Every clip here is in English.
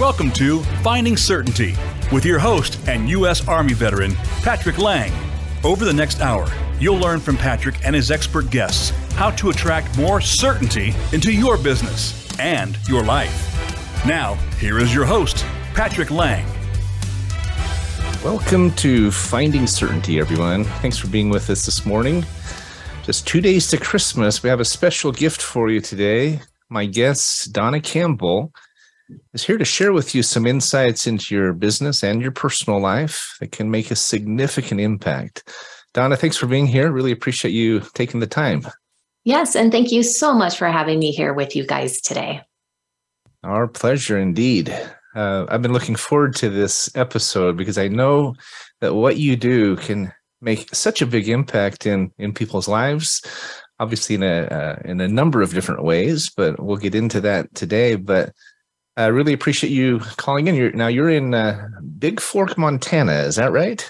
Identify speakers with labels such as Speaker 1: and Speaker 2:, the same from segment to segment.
Speaker 1: Welcome to Finding Certainty with your host and U.S. Army veteran, Patrick Lang. Over the next hour, you'll learn from Patrick and his expert guests how to attract more certainty into your business and your life. Now, here is your host, Patrick Lang.
Speaker 2: Welcome to Finding Certainty, everyone. Thanks for being with us this morning. Just two days to Christmas, we have a special gift for you today. My guest, Dawna Campbell, is here to share with you some insights into your business and your personal life that can make a significant impact. Dawna, thanks for being here. Really appreciate you taking the time.
Speaker 3: Yes, and thank you so much for having me here with you guys today.
Speaker 2: Our pleasure indeed. Uh, I've been looking forward to this episode because I know that what you do can make such a big impact in in people's lives. Obviously, in a uh, in a number of different ways, but we'll get into that today. But I really appreciate you calling in. You're, now you're in uh, Bigfork, Montana. Is that right?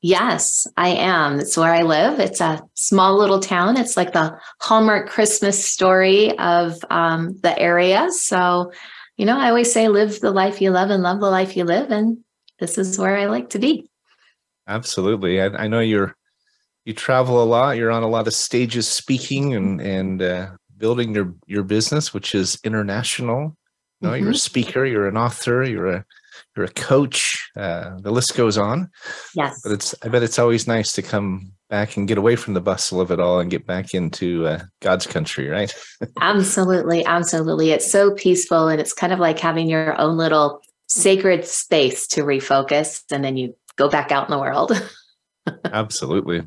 Speaker 3: Yes, I am. It's where I live. It's a small little town. It's like the Hallmark Christmas story of um, the area. So, you know, I always say live the life you love and love the life you live. And this is where I like to be.
Speaker 2: Absolutely. I, I know you're you travel a lot. You're on a lot of stages speaking and and uh, building your your business, which is international. Know, mm-hmm. you're a mm-hmm. speaker, you're an author, you're a you're a coach. Uh, the list goes on.
Speaker 3: Yes.
Speaker 2: But it's I bet it's always nice to come back and get away from the bustle of it all and get back into uh, God's country, right?
Speaker 3: absolutely, absolutely. It's so peaceful, and it's kind of like having your own little sacred space to refocus, and then you go back out in the world.
Speaker 2: absolutely.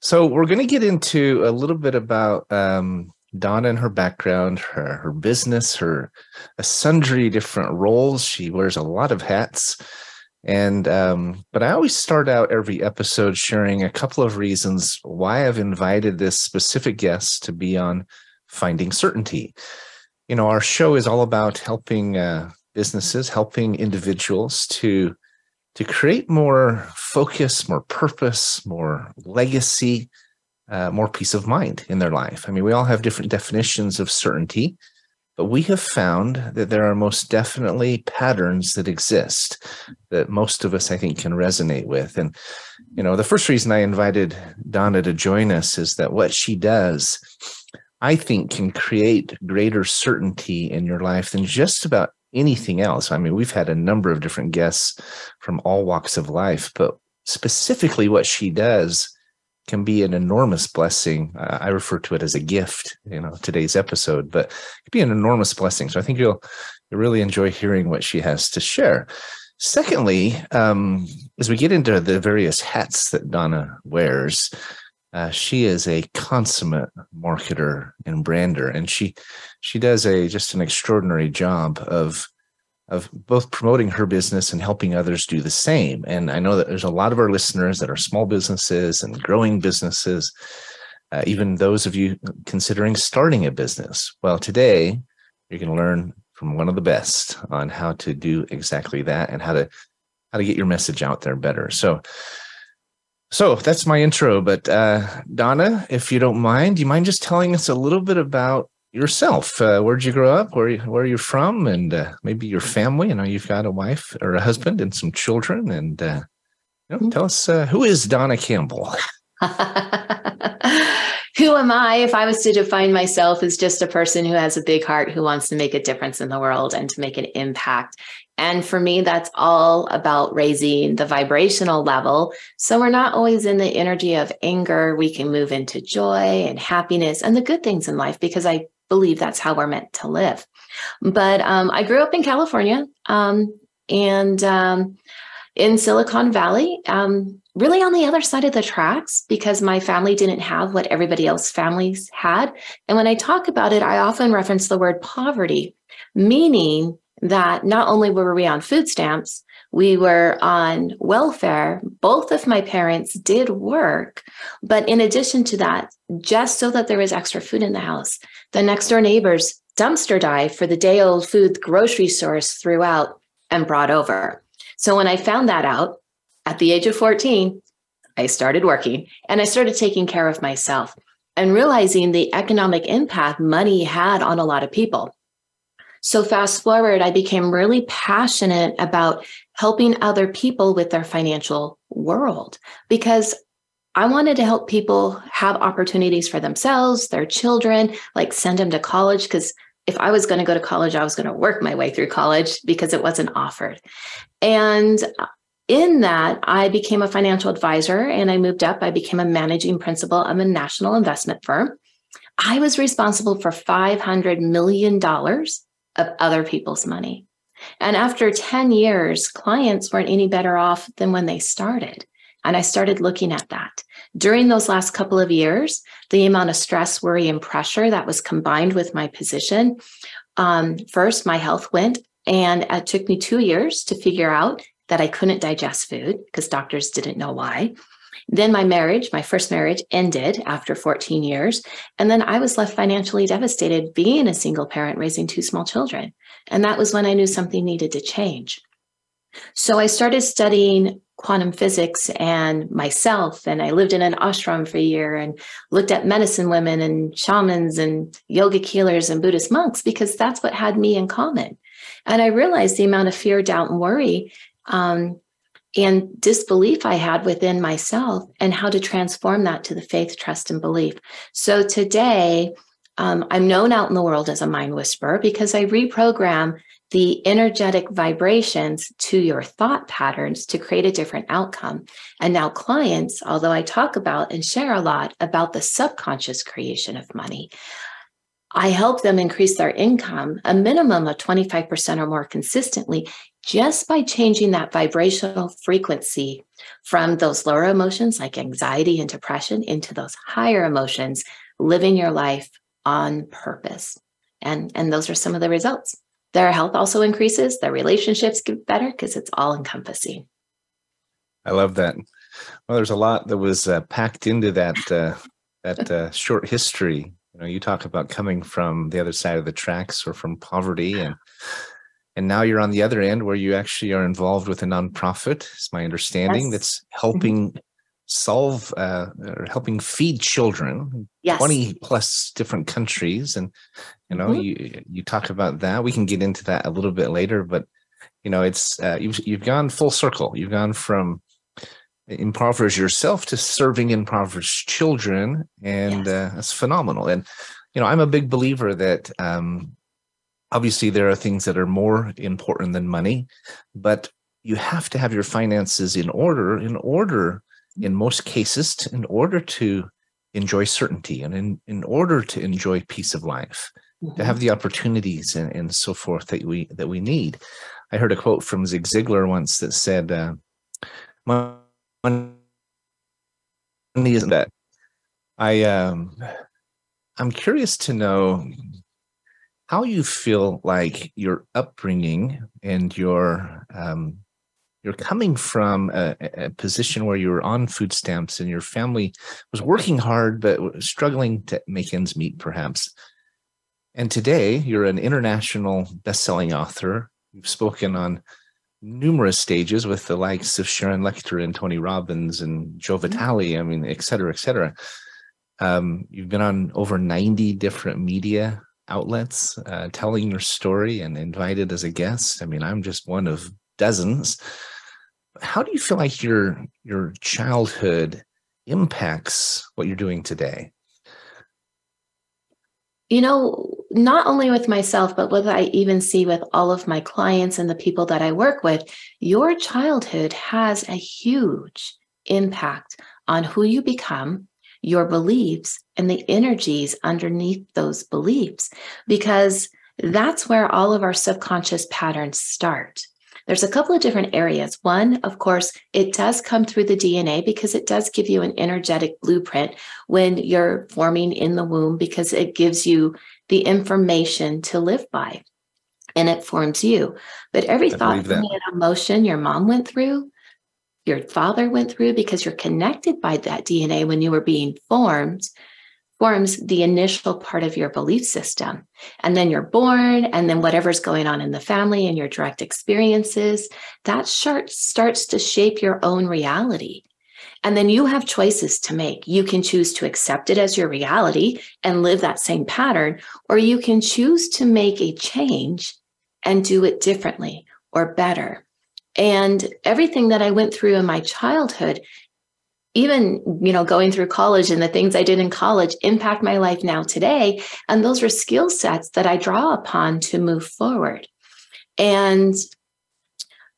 Speaker 2: So we're going to get into a little bit about um, Dawna and her background, her her business, her sundry different roles. She wears a lot of hats. And um, but I always start out every episode sharing a couple of reasons why I've invited this specific guest to be on Finding Certainty. You know, our show is all about helping uh, businesses, helping individuals to to create more focus, more purpose, more legacy, uh, more peace of mind in their life. I mean, we all have different definitions of certainty, but we have found that there are most definitely patterns that exist that most of us, I think, can resonate with. And, you know, the first reason I invited Dawna to join us is that what she does, I think, can create greater certainty in your life than just about anything else. I mean, we've had a number of different guests from all walks of life, but specifically what she does can be an enormous blessing. Uh, I refer to it as a gift, you know, today's episode, but it could be an enormous blessing. So I think you'll, you'll really enjoy hearing what she has to share. Secondly, um, as we get into the various hats that Dawna wears, uh, she is a consummate marketer and brander, and she she does a just an extraordinary job of of both promoting her business and helping others do the same. And I know that there's a lot of our listeners that are small businesses and growing businesses, uh, even those of you considering starting a business. Well, today you're going to learn from one of the best on how to do exactly that and how to how to get your message out there better. So so that's my intro. But uh, Dawna, if you don't mind, do you mind just telling us a little bit about yourself. Uh, where'd you grow up? Where where are you from? And uh, maybe your family. I know you've got a wife or a husband and some children. And uh, you know, tell us uh, who is Dawna Campbell.
Speaker 3: who am I? If I was to define myself as just a person who has a big heart, who wants to make a difference in the world and to make an impact. And for me, that's all about raising the vibrational level. So we're not always in the energy of anger. We can move into joy and happiness and the good things in life because I believe that's how we're meant to live. But um, I grew up in California um, and um, in Silicon Valley, um, really on the other side of the tracks because my family didn't have what everybody else families had. And when I talk about it, I often reference the word poverty, meaning that not only were we on food stamps, we were on welfare. Both of my parents did work. But in addition to that, just so that there was extra food in the house, the next door neighbors dumpster dive for the day old food grocery stores threw out and brought over. So when I found that out at the age of 14, I started working and I started taking care of myself and realizing the economic impact money had on a lot of people. So, fast forward, I became really passionate about helping other people with their financial world because I wanted to help people have opportunities for themselves, their children, like send them to college. Because if I was going to go to college, I was going to work my way through college because it wasn't offered. And uh, in that, I became a financial advisor and I moved up. I became a managing principal of a national investment firm. I was responsible for $500 million of other people's money. And after 10 years, clients weren't any better off than when they started. And I started looking at that. During those last couple of years, the amount of stress, worry, and pressure that was combined with my position, um, first, my health went, and it took me two years to figure out that I couldn't digest food because doctors didn't know why. Then my marriage, my first marriage, ended after 14 years. And then I was left financially devastated being a single parent raising two small children. And that was when I knew something needed to change. So I started studying quantum physics and myself, and I lived in an ashram for a year and looked at medicine women and shamans and yoga healers and Buddhist monks because that's what had me in common. And I realized the amount of fear, doubt, and worry um, and disbelief I had within myself and how to transform that to the faith, trust, and belief. So today, um, I'm known out in the world as a mind whisperer because I reprogram the energetic vibrations to your thought patterns to create a different outcome. And now, clients, although I talk about and share a lot about the subconscious creation of money, I help them increase their income a minimum of 25% or more consistently just by changing that vibrational frequency from those lower emotions like anxiety and depression into those higher emotions, living your life on purpose. And, and those are some of the results. Their health also increases, their relationships get better because it's all encompassing.
Speaker 2: I love that. Well, there's a lot that was uh, packed into that uh, that uh, short history. You know, you talk about coming from the other side of the tracks or from poverty, and and now you're on the other end where you actually are involved with a nonprofit. Is my understanding yes. that's helping solve uh, or helping feed children yes. 20 plus different countries and you know mm-hmm. you you talk about that we can get into that a little bit later but you know it's uh, you've you've gone full circle you've gone from impoverished yourself to serving impoverished children and yes. uh, that's phenomenal and you know i'm a big believer that um obviously there are things that are more important than money but you have to have your finances in order in order in most cases to, in order to enjoy certainty and in, in order to enjoy peace of life mm-hmm. to have the opportunities and, and so forth that we that we need i heard a quote from zig ziglar once that said uh, money isn't that i um i'm curious to know how you feel like your upbringing and your um, you're coming from a, a, position where you were on food stamps and your family was working hard but struggling to make ends meet perhaps. And today you're an international best-selling author. You've spoken on numerous stages with the likes of sharon lechter and tony robbins and joe mm-hmm. vitale i mean et cetera et cetera. Um, you've been on over 90 different media outlets uh, telling your story and invited as a guest. I mean i'm just one of dozens how do you feel like your your childhood impacts what you're doing today?
Speaker 3: You know not only with myself but what i even see with all of my clients and the people that i work with your childhood has a huge impact on who you become your beliefs and the energies underneath those beliefs because that's where all of our subconscious patterns start there's a couple of different areas. One, of course, it does come through the DNA because it does give you an energetic blueprint when you're forming in the womb because it gives you the information to live by and it forms you. But every I thought and emotion your mom went through, your father went through because you're connected by that DNA when you were being formed forms the initial part of your belief system. And then you're born, and then whatever's going on in the family and your direct experiences, that chart starts to shape your own reality. And then you have choices to make. You can choose to accept it as your reality and live that same pattern, or you can choose to make a change and do it differently or better. And everything that I went through in my childhood, even you know going through college and the things i did in college impact my life now today and those are skill sets that i draw upon to move forward and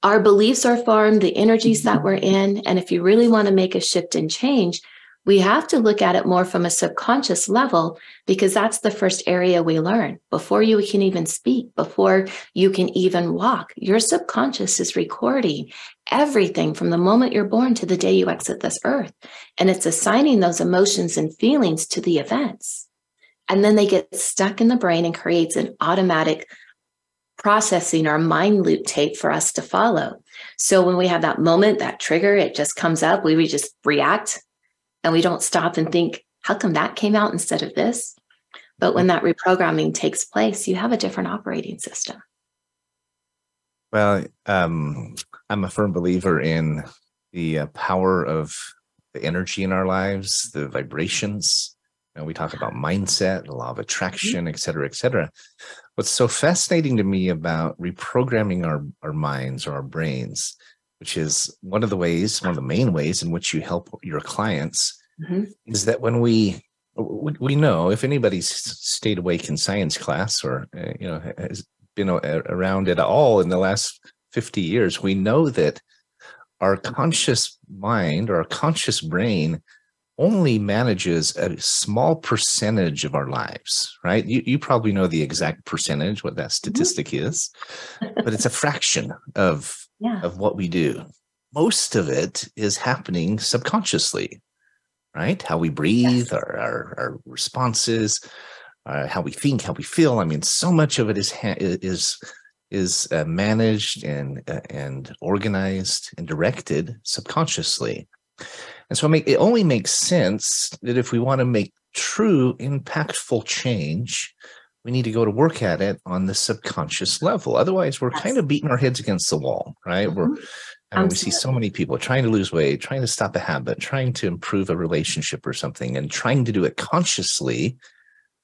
Speaker 3: our beliefs are formed, the energies that mm-hmm. we're in. And if you really want to make a shift and change, we have to look at it more from a subconscious level because that's the first area we learn. Before you can even speak, before you can even walk, your subconscious is recording everything from the moment you're born to the day you exit this earth. And it's assigning those emotions and feelings to the events. And then they get stuck in the brain and creates an automatic processing or mind loop tape for us to follow. So when we have that moment, that trigger, it just comes up, we, we just react and we don't stop and think, how come that came out instead of this? But when mm-hmm. that reprogramming takes place, you have a different operating system.
Speaker 2: Well, um, I'm a firm believer in the uh, power of the energy in our lives, the vibrations. You know, we talk about mindset, the law of attraction, et cetera, et cetera what's so fascinating to me about reprogramming our, our minds or our brains, which is one of the ways, one of the main ways in which you help your clients, mm-hmm. is that when we we know if anybody's stayed awake in science class or uh, you know has been around at all in the last 50 years we know that our conscious mind or our conscious brain only manages a small percentage of our lives, right? You, you probably know the exact percentage, what that mm-hmm. statistic mm-hmm. is, but it's a fraction of, yeah. of what we do. Most of it is happening subconsciously, right? How we breathe, yes. our, our, our, responses, uh, how we think, how we feel. I mean, so much of it is ha- is is uh, managed and uh, and organized and directed subconsciously. And so it only makes sense that if we want to make true, impactful change, we need to go to work at it on the subconscious level. Otherwise, we're yes. kind of beating our heads against the wall, right? Mm-hmm. We're I mean, we see so many people trying to lose weight, trying to stop a habit, trying to improve a relationship or something, and trying to do it consciously.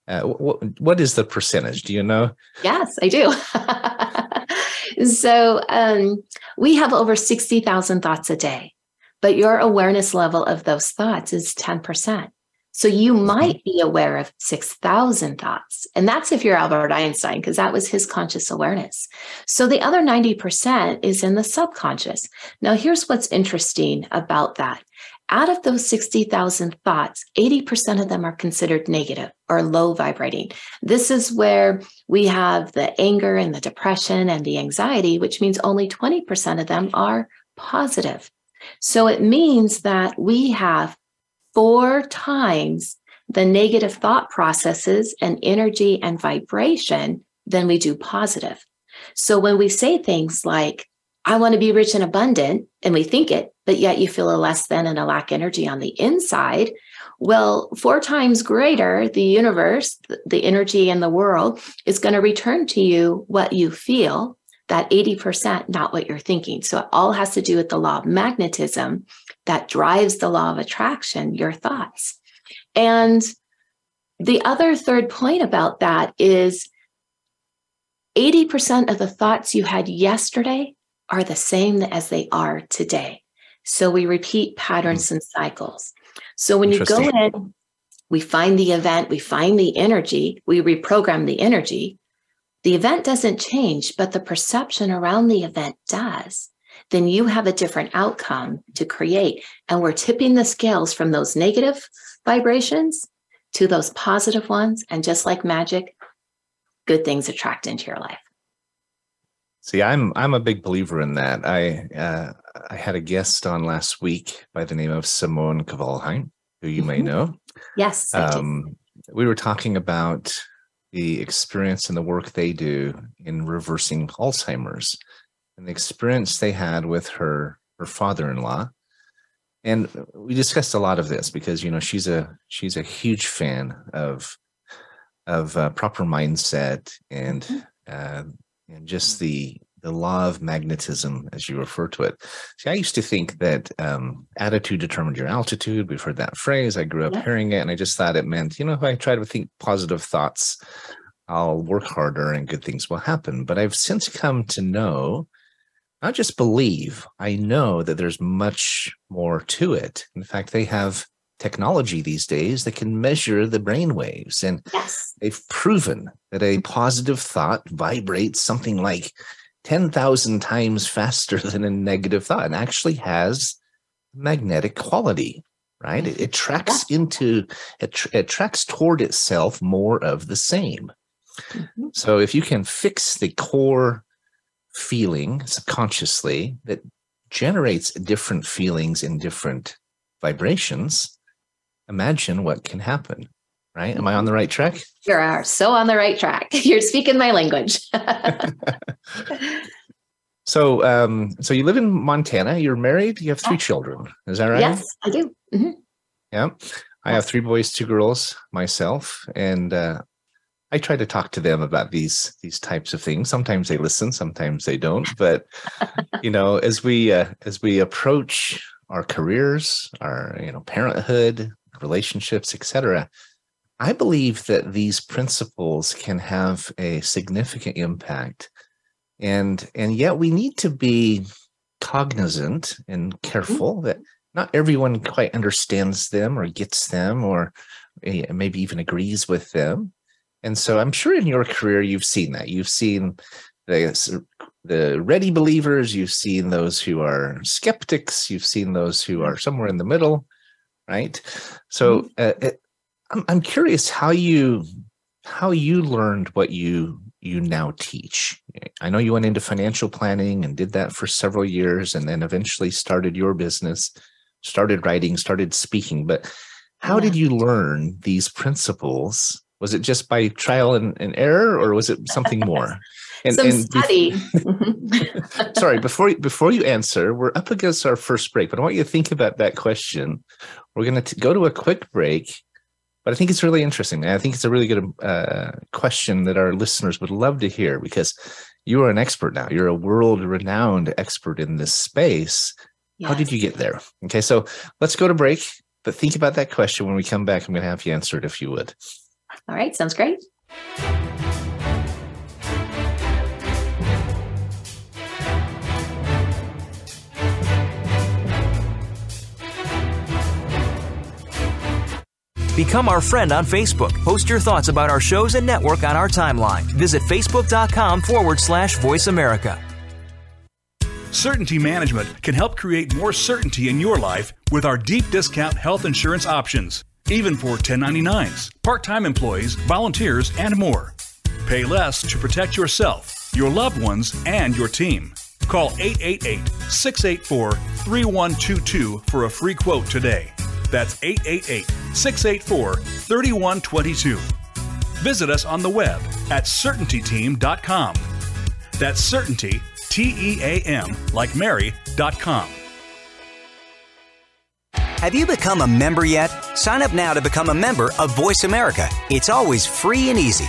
Speaker 2: Uh, what, what is the percentage? Do you know?
Speaker 3: Yes, I do. so um, we have over 60,000 thoughts a day but your awareness level of those thoughts is 10%. So you mm-hmm. might be aware of 6,000 thoughts. And that's if you're Albert Einstein, because that was his conscious awareness. So the other 90% is in the subconscious. Now, here's what's interesting about that. Out of those 60,000 thoughts, 80% of them are considered negative or low vibrating. This is where we have the anger and the depression and the anxiety, which means only 20% of them are positive. So it means that we have four times the negative thought processes and energy and vibration than we do positive. So when we say things like, I want to be rich and abundant, and we think it, but yet you feel a less than and a lack energy on the inside. Well, four times greater, the universe, the energy in the world is going to return to you what you feel that 80% not what you're thinking. So it all has to do with the law of magnetism that drives the law of attraction, your thoughts. And the other third point about that is 80% of the thoughts you had yesterday are the same as they are today. So we repeat patterns mm. and cycles. So when you go in, we find the event, we find the energy, we reprogram the energy, the event doesn't change, but the perception around the event does, then you have a different outcome to create. And we're tipping the scales from those negative vibrations to those positive ones. And just like magic, good things attract into your life.
Speaker 2: See, I'm I'm a big believer in that. I uh, I had a guest on last week by the name of Simone Kvalheim, who you mm-hmm. may know.
Speaker 3: Yes. Um,
Speaker 2: we were talking about the experience and the work they do in reversing Alzheimer's and the experience they had with her her father-in-law and we discussed a lot of this because you know she's a she's a huge fan of of uh, proper mindset and mm-hmm. uh, and just the the law of magnetism, as you refer to it. See, I used to think that um, attitude determined your altitude. We've heard that phrase. I grew up yeah. hearing it, and I just thought it meant, you know, if I try to think positive thoughts, I'll work harder and good things will happen. But I've since come to know, not just believe, I know that there's much more to it. In fact, they have technology these days that can measure the brain waves. And yes. they've proven that a positive thought vibrates something like 10,000 times faster than a negative thought and actually has magnetic quality, right? It, it tracks into, it, tr- it tracks toward itself more of the same. Mm-hmm. So if you can fix the core feeling subconsciously that generates different feelings in different vibrations, imagine what can happen. Right? Am I on the right track?
Speaker 3: You are so on the right track. You're speaking my language.
Speaker 2: so, um, so you live in Montana. You're married. You have three children. Is that right?
Speaker 3: Yes, I do. Mm-hmm.
Speaker 2: Yeah, I have three boys, two girls myself, and uh, I try to talk to them about these these types of things. Sometimes they listen, sometimes they don't. But you know, as we uh, as we approach our careers, our you know parenthood, relationships, etc. I believe that these principles can have a significant impact. And and yet we need to be cognizant and careful mm-hmm. that not everyone quite understands them or gets them or eh, maybe even agrees with them. And so I'm sure in your career you've seen that. You've seen the the ready believers, you've seen those who are skeptics, you've seen those who are somewhere in the middle, right? So mm-hmm. uh, it, I'm, I'm curious how you how you learned what you you now teach. I know you went into financial planning and did that for several years, and then eventually started your business, started writing, started speaking. But how yeah. did you learn these principles? Was it just by trial and, and error, or was it something more?
Speaker 3: And, Some and study.
Speaker 2: sorry, before before you answer, we're up against our first break, but I want you to think about that question. We're going to go to a quick break, but I think it's really interesting. And I think it's a really good uh, question that our listeners would love to hear because you are an expert now. You're a world renowned expert in this space. Yes. How did you get there? Okay, so let's go to break, but think about that question when we come back. I'm going to have you answer it if you would.
Speaker 3: All right, sounds great.
Speaker 4: Become our friend on Facebook. Post your thoughts about our shows and network on our timeline. Visit facebook.com forward slash voice America.
Speaker 1: Certainty Management can help create more certainty in your life with our deep discount health insurance options, even for 1099s, part time employees, volunteers, and more. Pay less to protect yourself, your loved ones, and your team. Call 888 684 3122 for a free quote today. That's 888 684 3122. Visit us on the web at certaintyteam.com. That's certainty, T E A M, like Mary.com.
Speaker 4: Have you become a member yet? Sign up now to become a member of Voice America. It's always free and easy.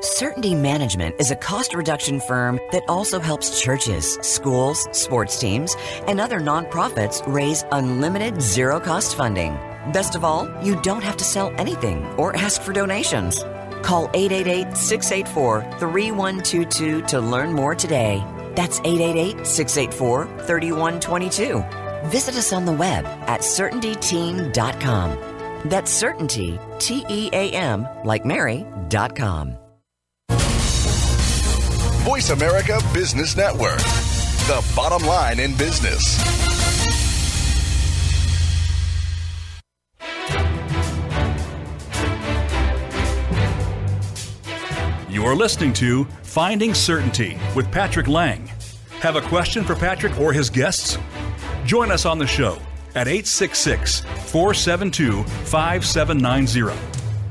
Speaker 5: Certainty Management is a cost reduction firm that also helps churches, schools, sports teams, and other nonprofits raise unlimited zero cost funding. Best of all, you don't have to sell anything or ask for donations. Call 888 684 3122 to learn more today. That's 888 684 3122. Visit us on the web at certaintyteam.com. That's certainty, T E A M, like Mary.com.
Speaker 6: Voice America Business Network, the bottom line in business.
Speaker 1: You are listening to Finding Certainty with Patrick Lang. Have a question for Patrick or his guests? Join us on the show at 866 472 5790.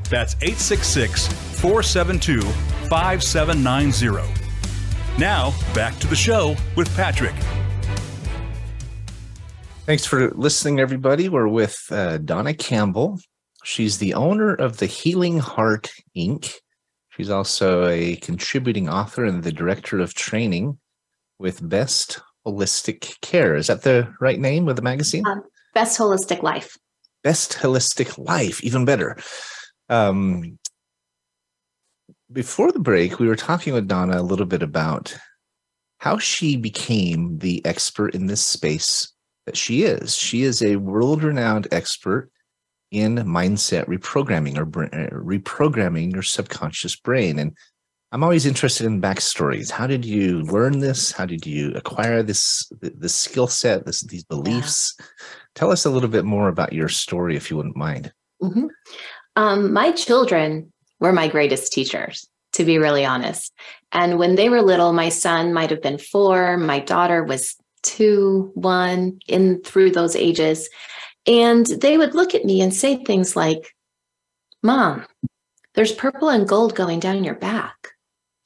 Speaker 1: That's 866 472 5790. Now, back to the show with Patrick.
Speaker 2: Thanks for listening, everybody. We're with uh, Dawna Campbell. She's the owner of the Healing Heart Inc. She's also a contributing author and the director of training with Best Holistic Care. Is that the right name of the magazine? Um,
Speaker 3: Best Holistic Life.
Speaker 2: Best Holistic Life, even better. Um, before the break, we were talking with Dawna a little bit about how she became the expert in this space that she is. She is a world renowned expert in mindset reprogramming or uh, reprogramming your subconscious brain. And I'm always interested in backstories. How did you learn this? How did you acquire this this skill set, this these beliefs? Yeah. Tell us a little bit more about your story, if you wouldn't mind.
Speaker 3: Mm-hmm. Um, my children were my greatest teachers, to be really honest. And when they were little, my son might have been four, my daughter was two, one, in through those ages, and they would look at me and say things like, "Mom, there's purple and gold going down your back."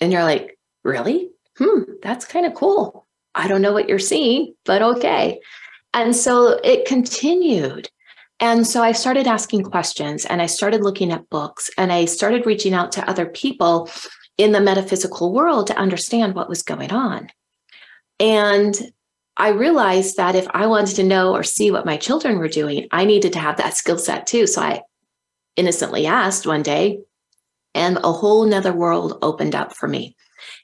Speaker 3: And you're like, really? Hmm, that's kind of cool. I don't know what you're seeing, but okay. And so it continued. And so I started asking questions and I started looking at books and I started reaching out to other people in the metaphysical world to understand what was going on. And I realized that if I wanted to know or see what my children were doing, I needed to have that skill set too. So I innocently asked one day, and a whole nother world opened up for me.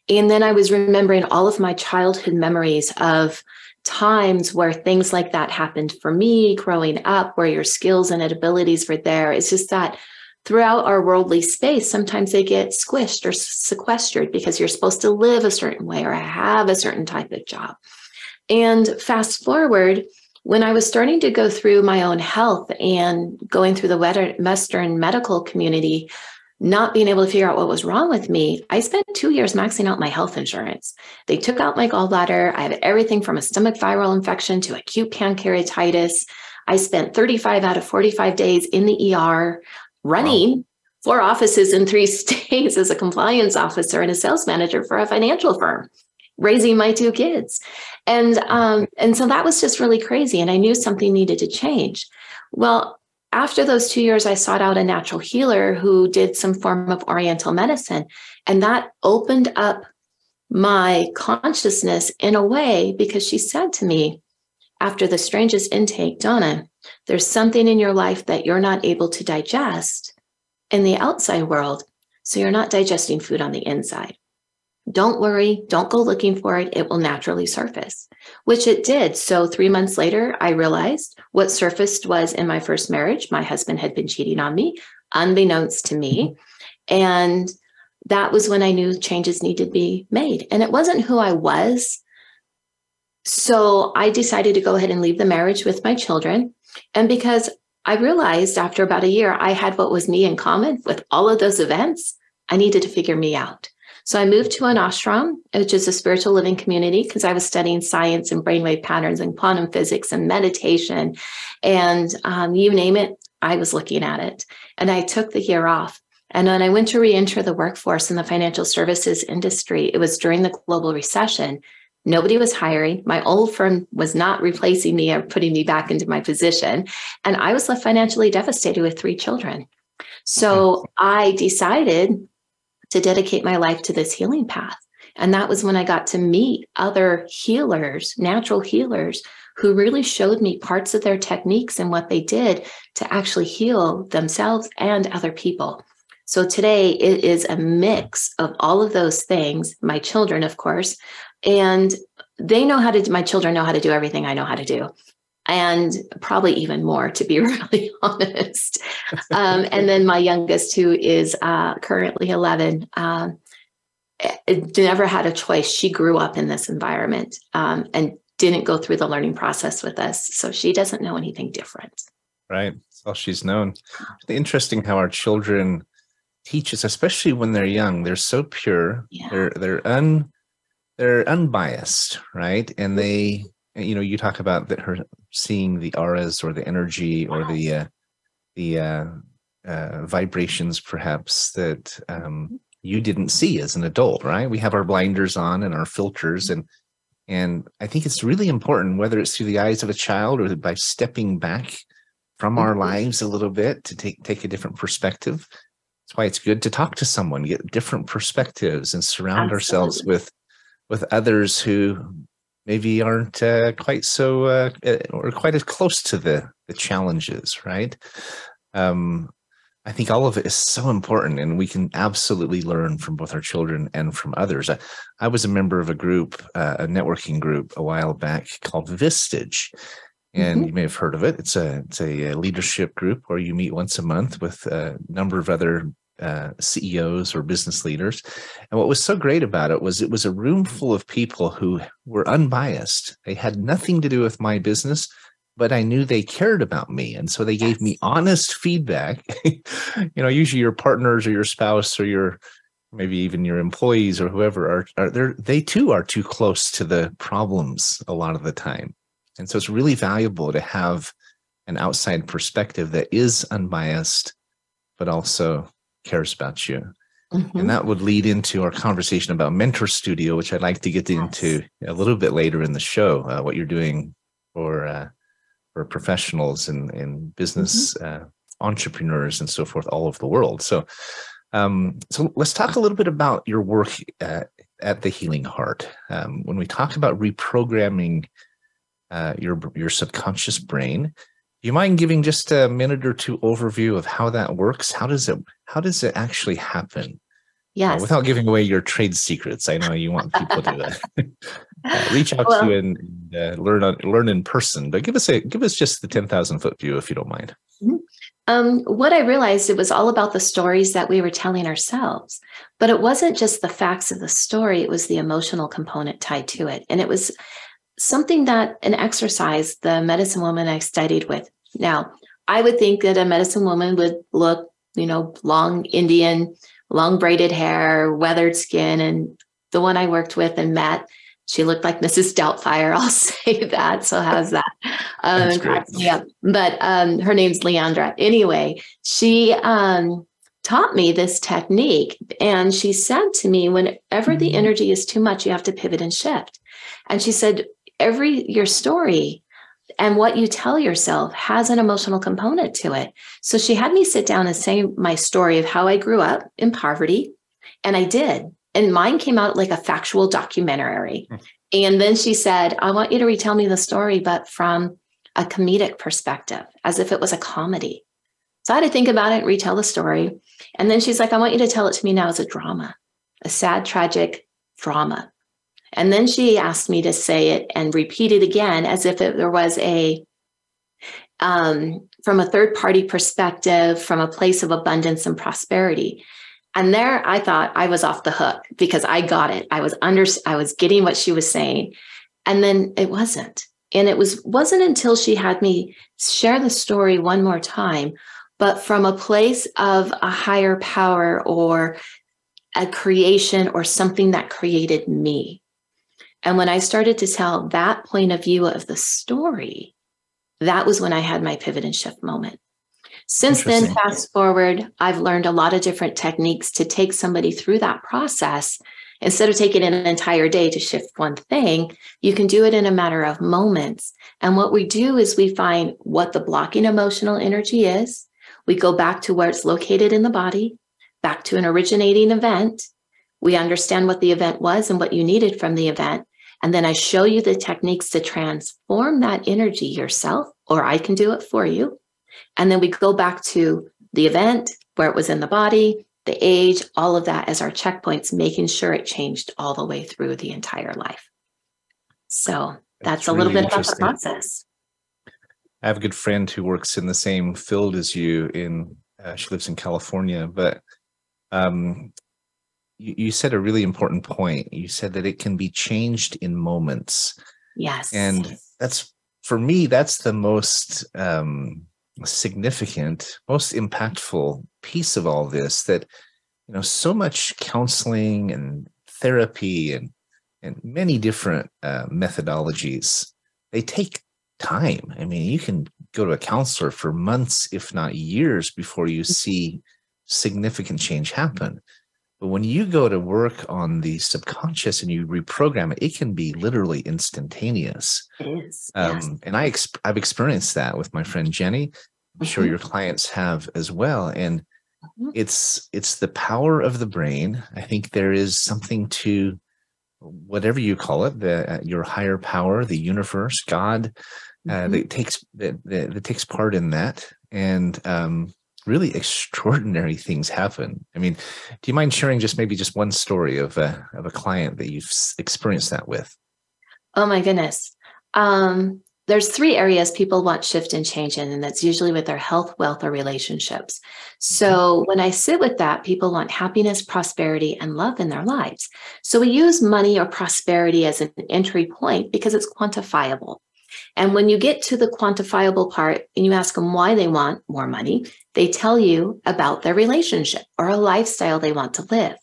Speaker 3: And then I was remembering all of my childhood memories of times where things like that happened for me growing up, where your skills and abilities were there. It's just that throughout our worldly space, sometimes they get squished or sequestered because you're supposed to live a certain way or have a certain type of job. And fast forward, when I was starting to go through my own health and going through the Western medical community, not being able to figure out what was wrong with me, I spent two years maxing out my health insurance. They took out my gallbladder. I have everything from a stomach viral infection to acute pancreatitis. I spent 35 out of 45 days in the ER running wow. four offices in three states as a compliance officer and a sales manager for a financial firm, raising my two kids. And um, and so that was just really crazy. And I knew something needed to change. Well, after those two years, I sought out a natural healer who did some form of Oriental medicine. And that opened up my consciousness in a way because she said to me, after the strangest intake, Dawna, there's something in your life that you're not able to digest in the outside world. So you're not digesting food on the inside. Don't worry, don't go looking for it. It will naturally surface, which it did. So, three months later, I realized what surfaced was in my first marriage, my husband had been cheating on me, unbeknownst to me. And that was when I knew changes needed to be made. And it wasn't who I was. So, I decided to go ahead and leave the marriage with my children. And because I realized after about a year, I had what was me in common with all of those events, I needed to figure me out. So I moved to an ashram, which is a spiritual living community, because I was studying science and brainwave patterns and quantum physics and meditation. And um, you name it, I was looking at it. And I took the year off. And when I went to re enter the workforce in the financial services industry, it was during the global recession. Nobody was hiring. My old firm was not replacing me or putting me back into my position. And I was left financially devastated with three children. So I decided to dedicate my life to this healing path. And that was when I got to meet other healers, natural healers, who really showed me parts of their techniques and what they did to actually heal themselves and other people. So today it is a mix of all of those things, my children, of course, and they know how to, my children know how to do everything I know how to do and probably even more, to be really honest. Um, and then my youngest, who is uh, currently 11, um, eh, never had a choice. She grew up in this environment um, and didn't go through the learning process with us. So she doesn't know anything different.
Speaker 2: Right. That's all she's known. It's interesting how our children teach us, especially when they're young. They're so pure. Yeah. They're they're un they're unbiased, right? And they, you know, you talk about that her seeing the auras or the energy or the uh, the uh, uh, vibrations, perhaps that um, you didn't see as an adult, right? We have our blinders on and our filters, and and I think it's really important, whether it's through the eyes of a child or by stepping back from our lives a little bit to take take a different perspective. That's why it's good to talk to someone, get different perspectives, and surround Absolutely. ourselves with with others who maybe aren't uh, quite so uh, uh, or quite as close to the the challenges, right? Um, I think all of it is so important, and we can absolutely learn from both our children and from others. I, I was a member of a group, uh, a networking group, a while back called Vistage, and mm-hmm. you may have heard of it. It's a it's a leadership group where you meet once a month with a number of other uh, CEOs or business leaders. And what was so great about it was it was a room full of people who were unbiased. They had nothing to do with my business, but I knew they cared about me. And so they gave yes. me honest feedback. you know, usually your partners or your spouse or your maybe even your employees or whoever are, are they they too are too close to the problems a lot of the time. And so it's really valuable to have an outside perspective that is unbiased, but also cares about you. Mm-hmm. And that would lead into our conversation about Mentor Studio, which I'd like to get yes. into a little bit later in the show. Uh, what you're doing for uh, for professionals and, and business mm-hmm. uh, entrepreneurs and so forth all over the world. So, um, so let's talk a little bit about your work at, at the Healing Heart. Um, when we talk about reprogramming uh, your your subconscious brain, do you mind giving just a minute or two overview of how that works? How does it how does it actually happen? Uh,
Speaker 3: yes.
Speaker 2: Uh, without giving away your trade secrets. I know you want people to uh, reach out well, to you and, and uh, learn learn in person, but give us a give us just the ten thousand foot view if you don't mind.
Speaker 3: Mm-hmm. Um, what I realized it was all about the stories that we were telling ourselves, but it wasn't just the facts of the story; it was the emotional component tied to it, and it was something that an exercise the medicine woman I studied with. Now, I would think that a medicine woman would look, you know, long Indian, long braided hair, weathered skin. And the one I worked with and met, she looked like Mrs. Doubtfire. I'll say that. So how's that? Um, yeah. But um, her name's Leandra. Anyway, she um, taught me this technique. And she said to me, whenever mm-hmm. the energy is too much, you have to pivot and shift. And she said, every your story and what you tell yourself has an emotional component to it. So she had me sit down and say my story of how I grew up in poverty. And I did. And mine came out like a factual documentary. Hmm. And then she said, I want you to retell me the story, but from a comedic perspective, as if it was a comedy. So I had to think about it, retell the story. And then she's like, I want you to tell it to me now as a drama, a sad, tragic drama. And then she asked me to say it and repeat it again as if it, there was a, um, from a third party perspective, from a place of abundance and prosperity. And there I thought I was off the hook because I got it. I was under, I was getting what she was saying. And then it wasn't. And it was, wasn't until she had me share the story one more time, but from a place of a higher power or a creation or something that created me and when I started to tell that point of view of the story, that was when I had my pivot and shift moment. Since then, fast forward, I've learned a lot of different techniques to take somebody through that process. Instead of taking an entire day to shift one thing, you can do it in a matter of moments. And what we do is we find what the blocking emotional energy is. We go back to where it's located in the body, back to an originating event. We understand what the event was and what you needed from the event. And then I show you the techniques to transform that energy yourself, or I can do it for you. And then we go back to the event where it was in the body, the age, all of that as our checkpoints, making sure it changed all the way through the entire life. So that's, that's a little bit about the process.
Speaker 2: I have a good friend who works in the same field as you. In uh, she lives in California, but um, you, you said a really important point. You said that it can be changed in moments.
Speaker 3: Yes.
Speaker 2: And that's for me, that's the most um, significant, most impactful piece of all this that, you know, so much counseling and therapy and and many different uh, methodologies, they take time. I mean, you can go to a counselor for months, if not years, before you see significant change happen. But when you go to work on the subconscious and you reprogram it, it can be literally instantaneous.
Speaker 3: It is.
Speaker 2: Um,
Speaker 3: yes.
Speaker 2: And I ex- I've experienced that with my friend Jenny. I'm sure
Speaker 3: Mhm.
Speaker 2: your clients have as well. And
Speaker 3: Mhm.
Speaker 2: it's it's the power of the brain. I think there is something to whatever you call it, the uh, your higher power, the universe, God, uh,
Speaker 3: Mhm.
Speaker 2: that takes that, that, that takes part in that, and um, really extraordinary things happen. I mean, do you mind sharing just maybe just one story of a of a client that you've experienced that with?
Speaker 3: Oh my goodness. Um, there's three areas people want shift and change in, and that's usually with their health, wealth, or relationships. So when I sit with that, people want happiness, prosperity, and love in their lives. So we use money or prosperity as an entry point because it's quantifiable. And when you get to the quantifiable part and you ask them why they want more money, they tell you about their relationship or a lifestyle they want to live.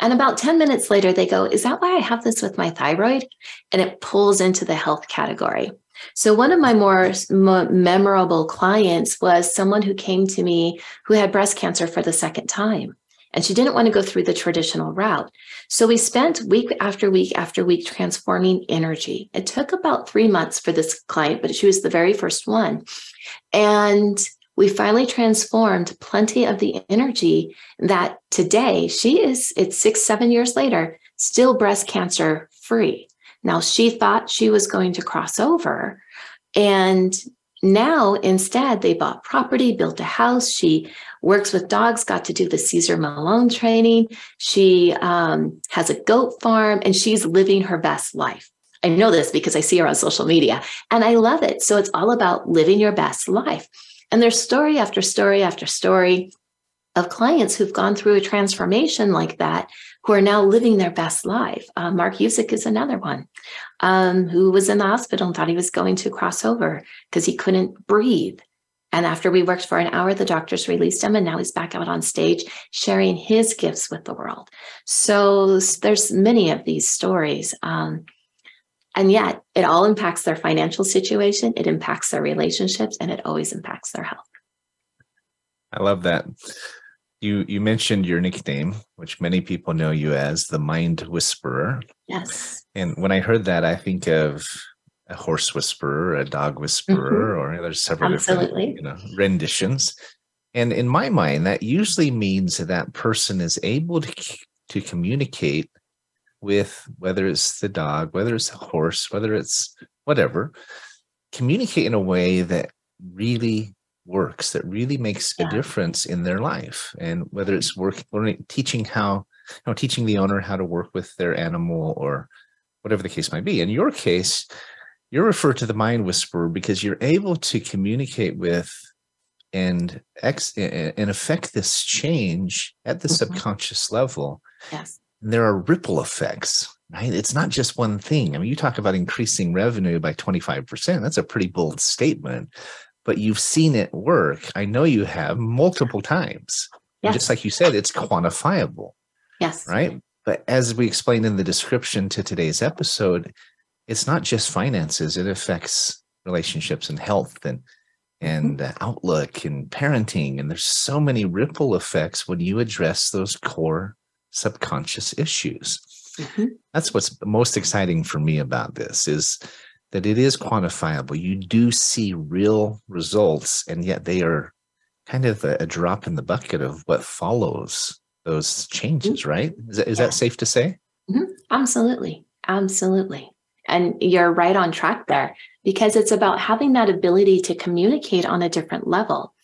Speaker 3: And about 10 minutes later, they go, Is that why I have this with my thyroid? And it pulls into the health category. So, one of my more mo- memorable clients was someone who came to me who had breast cancer for the second time. And she didn't want to go through the traditional route. So, we spent week after week after week transforming energy. It took about three months for this client, but she was the very first one. And we finally transformed plenty of the energy that today she is, it's six, seven years later, still breast cancer free. Now, she thought she was going to cross over. And now, instead, they bought property, built a house. She works with dogs, got to do the Cesar Millan training. She um, has a goat farm, and she's living her best life. I know this because I see her on social media, and I love it. So it's all about living your best life. And there's story after story after story of clients who've gone through a transformation like that who are now living their best life. Uh, Mark Usick is another one um, who was in the hospital and thought he was going to cross over because he couldn't breathe. And after we worked for an hour, the doctors released him, and now he's back out on stage sharing his gifts with the world. So there's many of these stories. Um, and yet, it all impacts their financial situation, it impacts their relationships, and it always impacts their health.
Speaker 2: I love that. You you mentioned your nickname, which many people know you as the Mind Whisperer.
Speaker 3: Yes.
Speaker 2: And when I heard that, I think of a horse whisperer, a dog whisperer, mm-hmm. or there's several
Speaker 3: Absolutely.
Speaker 2: different you know renditions. And in my mind, that usually means that that person is able to to communicate with whether it's the dog, whether it's a horse, whether it's whatever, communicate in a way that really works, that really makes a difference in their life. And whether it's work, learning, teaching how, you know, teaching the owner how to work with their animal or whatever the case might be. In your case, you're referred to the mind whisperer because you're able to communicate with and ex and affect this change at the
Speaker 3: Mhm.
Speaker 2: subconscious level
Speaker 3: Yes.
Speaker 2: there are ripple effects, right? It's not just one thing. I mean, you talk about increasing revenue by 25%. That's a pretty bold statement, but you've seen it work. I know you have multiple times.
Speaker 3: Yes.
Speaker 2: Just like you said, it's quantifiable,
Speaker 3: Yes.
Speaker 2: right? But as we explained in the description to today's episode, it's not just finances, it affects relationships and health and and uh, outlook and parenting and there's so many ripple effects when you address those core subconscious issues
Speaker 3: Mhm.
Speaker 2: that's what's most exciting for me about this is that it is quantifiable you do see real results and yet they are kind of a, a drop in the bucket of what follows those changes right is that, is
Speaker 3: Yeah.
Speaker 2: that safe to say
Speaker 3: Absolutely. Absolutely. And you're right on track there because it's about having that ability to communicate on a different level.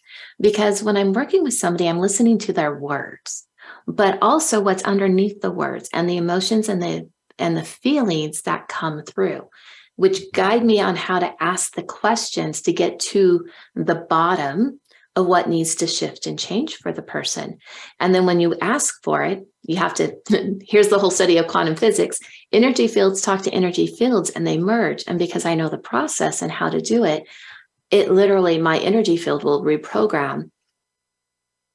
Speaker 3: Because when I'm working with somebody, I'm listening to their words, but also what's underneath the words and the emotions and the and the feelings that come through, which guide me on how to ask the questions to get to the bottom of what needs to shift and change for the person. And then when you ask for it, you have to, here's the whole study of quantum physics energy fields talk to energy fields and they merge. And because I know the process and how to do it, it literally, my energy field will reprogram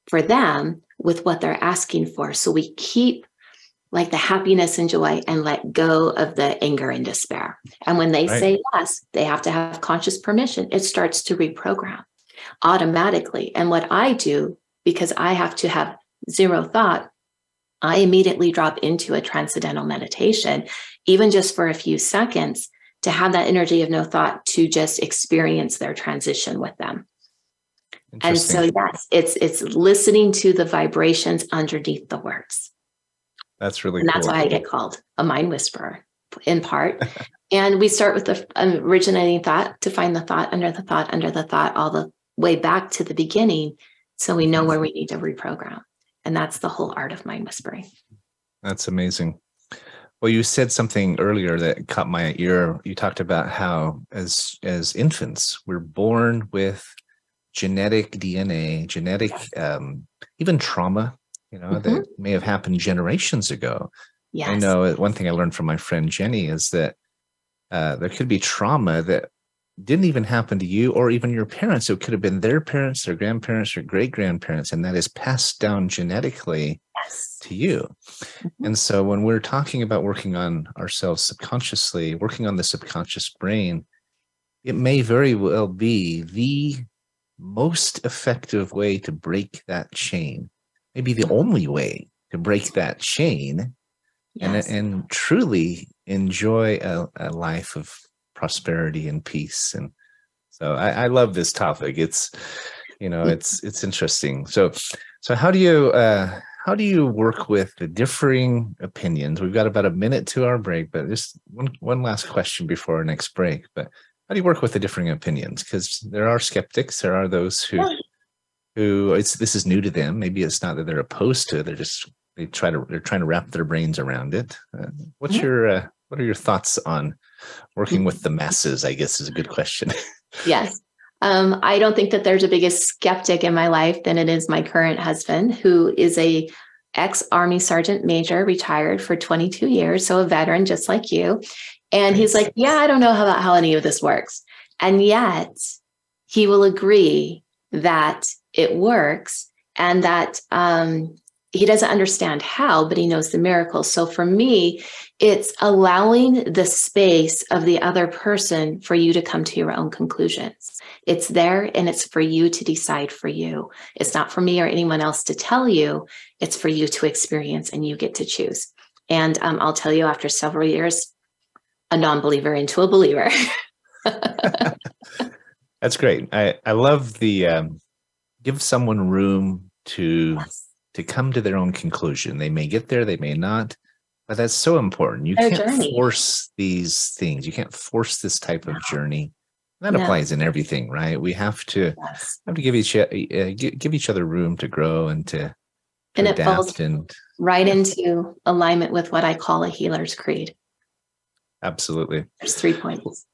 Speaker 3: for them with what they're asking for. So we keep like the happiness and joy and let go of the anger and despair. And when they right. say yes, they have to have conscious permission. It starts to reprogram automatically. And what I do, because I have to have zero thought, I immediately drop into a transcendental meditation, even just for a few seconds, to have that energy of no thought to just experience their transition with them. And so yes, it's it's listening to the vibrations underneath the words.
Speaker 2: That's really
Speaker 3: and that's
Speaker 2: cool.
Speaker 3: why I get called a mind whisperer in part. and we start with the um, originating thought to find the thought under the thought under the thought all the way back to the beginning so we know where we need to reprogram. And that's the whole art of mind whispering.
Speaker 2: That's amazing. Well, you said something earlier that caught my ear. You talked about how as as infants, we're born with genetic DNA, genetic um, even trauma you know, mm-hmm. that may have happened generations ago. Yes. I know one thing I learned from my friend Jenny is that uh, there could be trauma that didn't even happen to you or even your parents. It could have been their parents, their grandparents, or great grandparents, and that is passed down genetically yes. to you. Mm-hmm. And so when we're talking about working on ourselves subconsciously, working on the subconscious brain, it may very well be the most effective way to break that chain maybe the only way to break that chain yes. and and truly enjoy a, a, life of prosperity and peace. And so I, I, love this topic. It's you know it's it's interesting. So so how do you uh how do you work with the differing opinions? We've got about a minute to our break but just one one last question before our next break. But how do you work with the differing opinions? Because there are skeptics. There are those who who it's this is new to them. Maybe it's not that they're opposed to it; they're just they try to they're trying to wrap their brains around it. Uh, what's mm-hmm. your uh, what are your thoughts on working with the masses? I guess is a good question.
Speaker 3: yes. Um, I don't think that there's a biggest skeptic in my life than it is my current husband, who is a ex Army Sergeant Major, retired for 22 years, so a veteran just like you. And he's like, "Yeah, I don't know about how any of this works," and yet he will agree that it works and that um, he doesn't understand how, but he knows the miracles. So for me, it's allowing the space of the other person for you to come to your own conclusions. It's there and it's for you to decide for you. It's not for me or anyone else to tell you, it's for you to experience and you get to choose. And um, I'll tell you, after several years, a non believer into a believer.
Speaker 2: That's great. I, I love the um, give someone room to yes. To come to their own conclusion. They may get there, they may not, but that's so important. You can't journey. force these things. You can't force this type of journey. That applies in everything, right? We have to yes. have to give each uh, give each other room to grow and to, to
Speaker 3: and it falls and right into alignment with what I call a healer's creed.
Speaker 2: Absolutely.
Speaker 3: There's three points.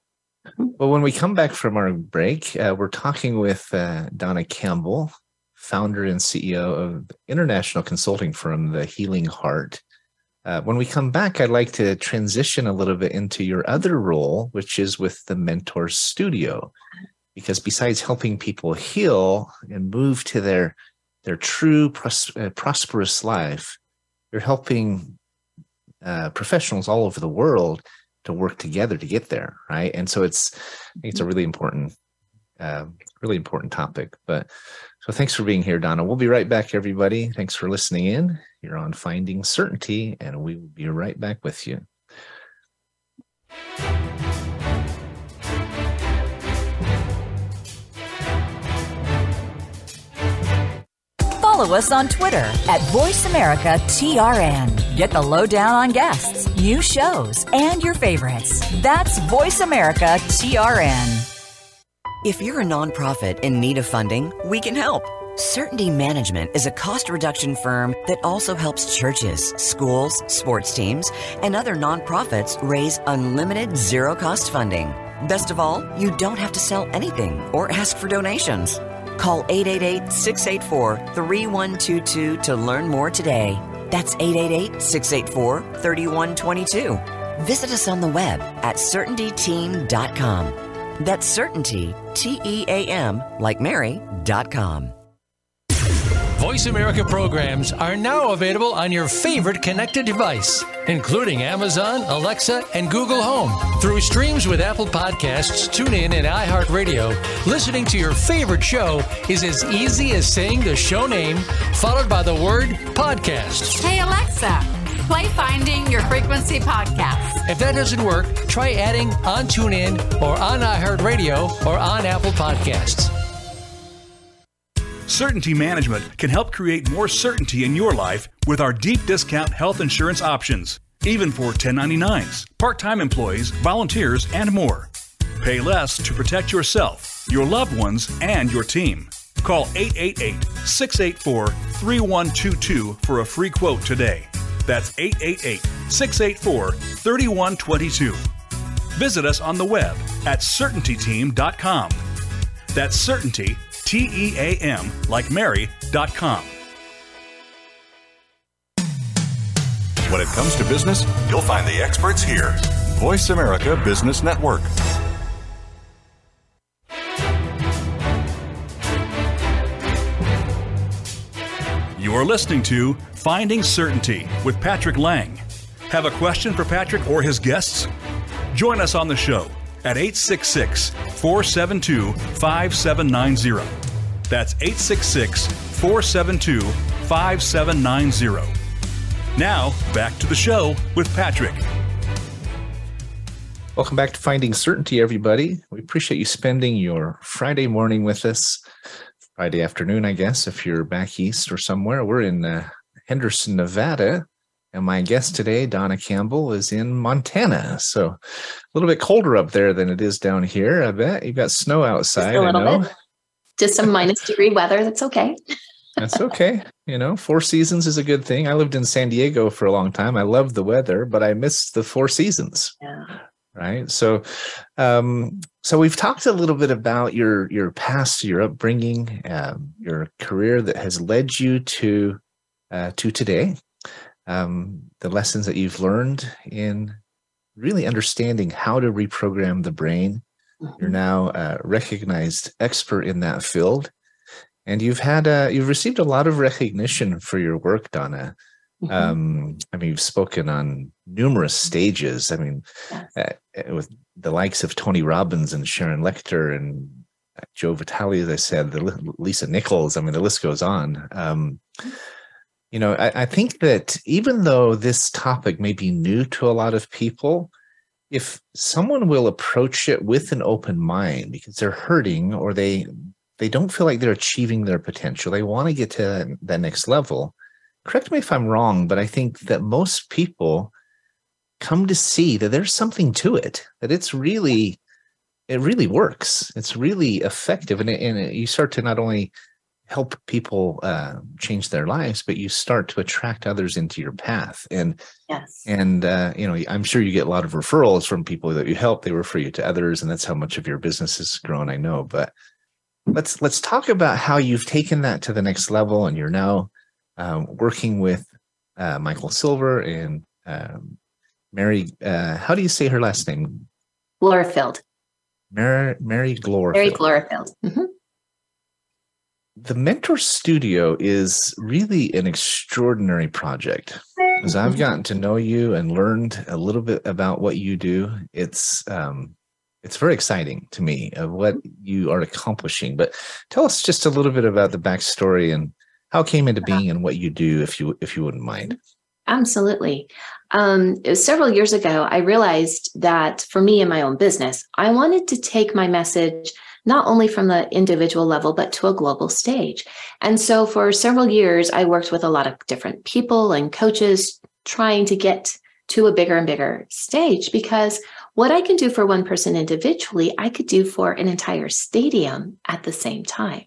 Speaker 2: Well, when we come back from our break, uh, we're talking with uh, Dawna Campbell, founder and CEO of the international consulting firm, The Healing Heart. Uh, when we come back, I'd like to transition a little bit into your other role, which is with the Mentor Studio, because besides helping people heal and move to their their true pros- uh, prosperous life, you're helping uh, professionals all over the world to work together to get there right? And so it's it's a really important uh, really important topic but so thanks for being here dawna we'll be right back everybody thanks for listening in you're on finding certainty and we will be right back with you
Speaker 7: follow us on Twitter at VoiceAmericaTRN. Get the lowdown on guests, new shows, and your favorites. That's VoiceAmericaTRN.
Speaker 5: If you're a nonprofit in need of funding, we can help. Certainty Management is a cost reduction firm that also helps churches, schools, sports teams, and other nonprofits raise unlimited zero cost funding. Best of all, you don't have to sell anything or ask for donations. Call 888 684 3122 to learn more today. That's 888 684 3122. Visit us on the web at CertaintyTeam.com. That's Certainty, T E A M, like Mary.com.
Speaker 8: Voice America programs are now available on your favorite connected device, including Amazon, Alexa, and Google Home. Through streams with Apple Podcasts, TuneIn, and iHeartRadio, listening to your favorite show is as easy as saying the show name followed by the word podcast.
Speaker 9: Hey, Alexa, play Finding Your Frequency podcast.
Speaker 8: If that doesn't work, try adding on TuneIn or on iHeartRadio or on Apple Podcasts.
Speaker 1: Certainty Management can help create more certainty in your life with our deep discount health insurance options, even for 1099s, part time employees, volunteers, and more. Pay less to protect yourself, your loved ones, and your team. Call 888 684 3122 for a free quote today. That's 888 684 3122. Visit us on the web at CertaintyTeam.com. That's Certainty, T E A M, like Mary.com.
Speaker 6: When it comes to business, you'll find the experts here. Voice America Business Network.
Speaker 1: You're listening to Finding Certainty with Patrick Lang. Have a question for Patrick or his guests? Join us on the show at 866 472 5790. That's 866 472 5790. Now, back to the show with Patrick.
Speaker 2: Welcome back to Finding Certainty, everybody. We appreciate you spending your Friday morning with us. Friday afternoon, I guess, if you're back east or somewhere. We're in uh, Henderson, Nevada. And my guest today, Dawna Campbell, is in Montana. So a little bit colder up there than it is down here. I bet you've got snow outside.
Speaker 3: Just a little bit. Just some minus degree weather. That's okay.
Speaker 2: That's okay. You know, four seasons is a good thing. I lived in San Diego for a long time. I loved the weather, but I missed the four seasons.
Speaker 3: Yeah.
Speaker 2: Right. So, um, so we've talked a little bit about your your past, your upbringing, um, your career that has led you to uh, to today. Um, the lessons that you've learned in really understanding how to reprogram the brain. You're now a recognized expert in that field, and you've had a, you've received a lot of recognition for your work, Dawna.
Speaker 3: Mhm.
Speaker 2: Um, I mean, you've spoken on numerous stages. I mean,
Speaker 3: Yes.
Speaker 2: uh, with the likes of Tony Robbins and Sharon Lechter and uh, Joe Vitale, as I said, the Lisa Nichols. I mean, the list goes on. Um, you know, I, I think that even though this topic may be new to a lot of people, if someone will approach it with an open mind because they're hurting or they they don't feel like they're achieving their potential, they want to get to that, that next level. Correct me if I'm wrong, but I think that most people come to see that there's something to it, that it's really, it really works. It's really effective. And, it, and it- you start to not only help people uh, change their lives, but you start to attract others into your path. And,
Speaker 3: Yes.
Speaker 2: and, uh, you know, I'm sure you get a lot of referrals from people that you help. They refer you to others, and that's how much of your business has grown. I know, but let's, let's talk about how you've taken that to the next level and you're now um, working with uh, Michael Silver and um, Mary. Uh, how do you say her last name?
Speaker 3: Glorfield.
Speaker 2: Mary Mary Glor.
Speaker 3: Very Glorfield. Mhm.
Speaker 2: The Mentor Studio is really an extraordinary project. As I've gotten to know you and learned a little bit about what you do, it's um, it's very exciting to me of what you are accomplishing. But tell us just a little bit about the backstory and how it came into being and what you do, if you if you wouldn't mind.
Speaker 3: Absolutely. Um, it was several years ago, I realized that for me in my own business, I wanted to take my message not only from the individual level, but to a global stage. And so for several years, I worked with a lot of different people and coaches trying to get to a bigger and bigger stage because what I can do for one person individually, I could do for an entire stadium at the same time.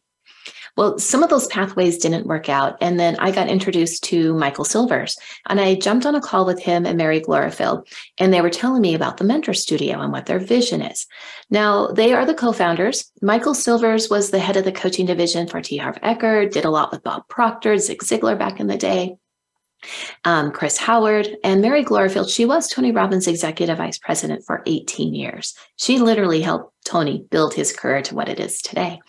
Speaker 3: Well, some of those pathways didn't work out. And then I got introduced to Michael Silvers and I jumped on a call with him and Mary Glorifield. And they were telling me about the Mentor Studio and what their vision is. Now, they are the co founders. Michael Silvers was the head of the coaching division for T. Harv Eker, did a lot with Bob Proctor, Zig Ziglar back in the day. Um, Chris Howard and Mary Glorifield, she was Tony Robbins' executive vice president for 18 years. She literally helped Tony build his career to what it is today.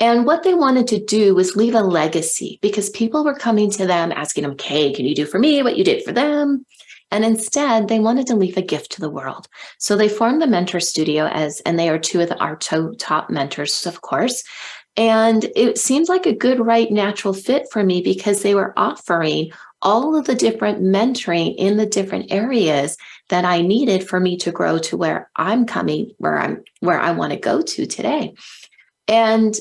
Speaker 3: And what they wanted to do was leave a legacy because people were coming to them asking them, Kay, can you do for me what you did for them? And instead, they wanted to leave a gift to the world. So they formed the Mentor Studio as, and they are two of the, our top mentors, of course. And it seems like a good, right, natural fit for me because they were offering all of the different mentoring in the different areas that I needed for me to grow to where I'm coming, where I'm, where I want to go to today. And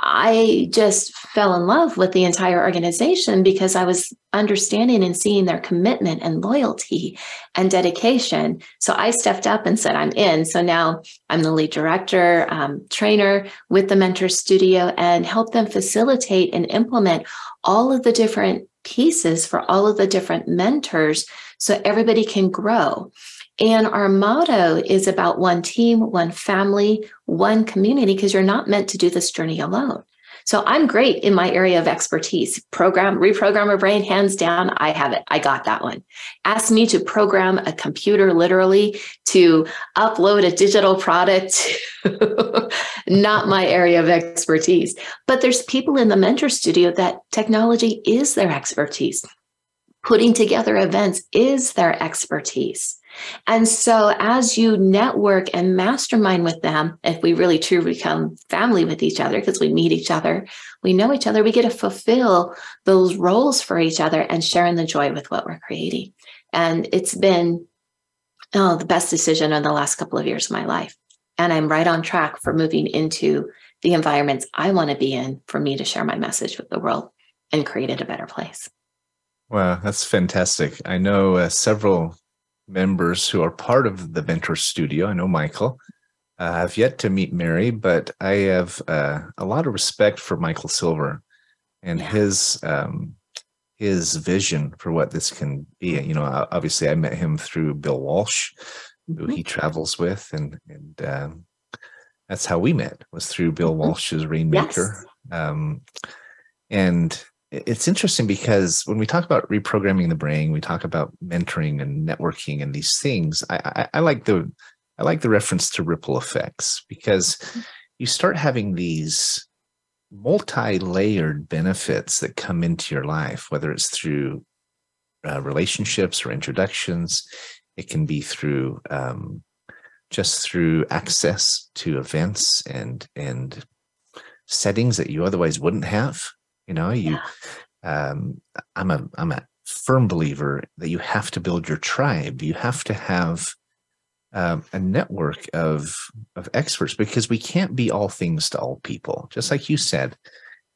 Speaker 3: I just fell in love with the entire organization because I was understanding and seeing their commitment and loyalty and dedication. So I stepped up and said, I'm in. So now I'm the lead director, um, trainer with the Mentor Studio and help them facilitate and implement all of the different pieces for all of the different mentors so everybody can grow. And our motto is about one team, one family, one community, because you're not meant to do this journey alone. So I'm great in my area of expertise. Program, reprogram a brain, hands down, I have it. I got that one. Ask me to program a computer literally to upload a digital product, not my area of expertise. But there's people in the mentor studio that technology is their expertise. Putting together events is their expertise. And so, as you network and mastermind with them, if we really truly become family with each other, because we meet each other, we know each other, we get to fulfill those roles for each other and sharing the joy with what we're creating. And it's been oh, the best decision in the last couple of years of my life. And I'm right on track for moving into the environments I want to be in for me to share my message with the world and create it a better place.
Speaker 2: Wow, that's fantastic. I know uh, several members who are part of the Mentor Studio. I know Michael. Uh, I've yet to meet Mary, but I have uh, a lot of respect for Michael Silver and yeah. his um, his vision for what this can be. You know, obviously, I met him through Bill Walsh, mm-hmm. who he travels with, and and um, that's how we met was through Bill mm-hmm. Walsh's Rainmaker. Yes. Um, and it's interesting because when we talk about reprogramming the brain, we talk about mentoring and networking and these things. I, I, I like the I like the reference to ripple effects because you start having these multi-layered benefits that come into your life, whether it's through uh, relationships or introductions. It can be through um, just through access to events and and settings that you otherwise wouldn't have you know, you yeah. um I'm a I'm a firm believer that you have to build your tribe. You have to have um, a network of of experts because we can't be all things to all people. Just like you said,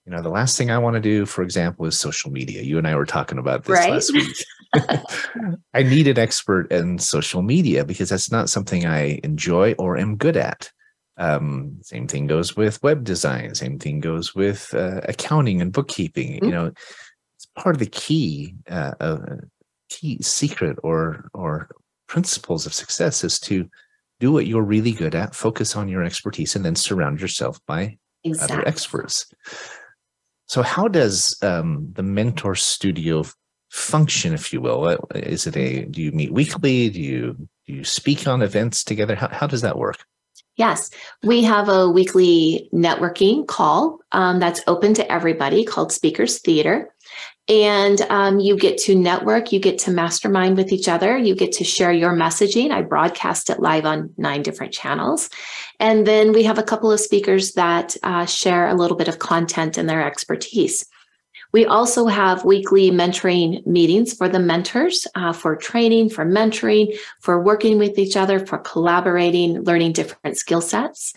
Speaker 2: you know, the last thing I want to do, for example, is social media. You and I were talking about this right? last week. I need an expert in social media because that's not something I enjoy or am good at. Um, same thing goes with web design. Same thing goes with uh, accounting and bookkeeping. Mm-hmm. You know, it's part of the key, uh, uh, key secret or or principles of success is to do what you're really good at, focus on your expertise, and then surround yourself by exactly. other experts. So, how does um, the Mentor Studio function, if you will? Is it a? Do you meet weekly? Do you do you speak on events together? How how does that work?
Speaker 3: Yes, we have a weekly networking call um, that's open to everybody called Speakers Theater. And um, you get to network, you get to mastermind with each other, you get to share your messaging. I broadcast it live on nine different channels. And then we have a couple of speakers that uh, share a little bit of content and their expertise. We also have weekly mentoring meetings for the mentors, uh, for training, for mentoring, for working with each other, for collaborating, learning different skill sets.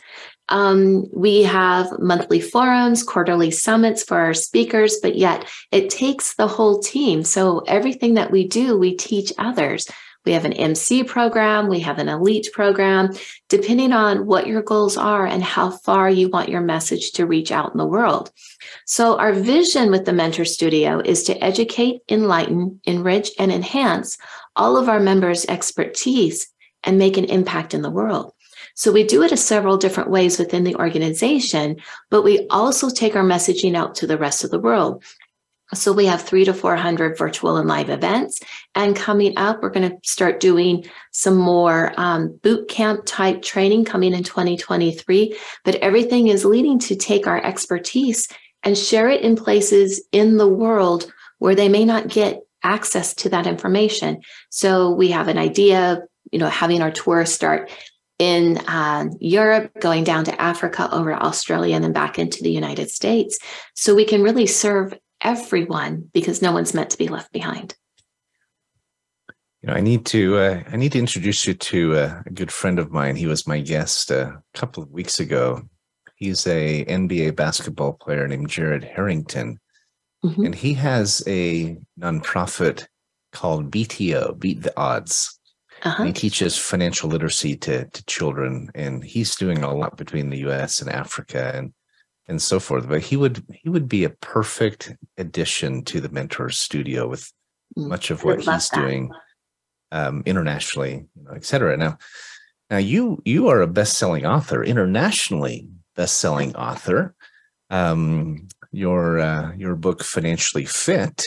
Speaker 3: Um, we have monthly forums, quarterly summits for our speakers, but yet it takes the whole team. So everything that we do, we teach others. We have an MC program, we have an elite program, depending on what your goals are and how far you want your message to reach out in the world. So, our vision with the Mentor Studio is to educate, enlighten, enrich, and enhance all of our members' expertise and make an impact in the world. So, we do it in several different ways within the organization, but we also take our messaging out to the rest of the world. So we have three to 400 virtual and live events. And coming up, we're going to start doing some more um, boot camp type training coming in 2023. But everything is leading to take our expertise and share it in places in the world where they may not get access to that information. So we have an idea you know, having our tour start in uh, Europe, going down to Africa, over to Australia, and then back into the United States. So we can really serve everyone because no one's meant to be left behind.
Speaker 2: You know, I need to uh, I need to introduce you to uh, a good friend of mine. He was my guest uh, a couple of weeks ago. He's a NBA basketball player named Jared Harrington, mm-hmm. and he has a nonprofit called BTO, Beat the Odds. Uh-huh. he teaches financial literacy to to children, and he's doing a lot between the U.S. and Africa, and and so forth. But he would he would be a perfect addition to the mentor studio with mm, much of what he's that. doing um, internationally, you know, et cetera. Now, now you you are a best selling author, internationally best selling author. Um, your uh, your book Financially Fit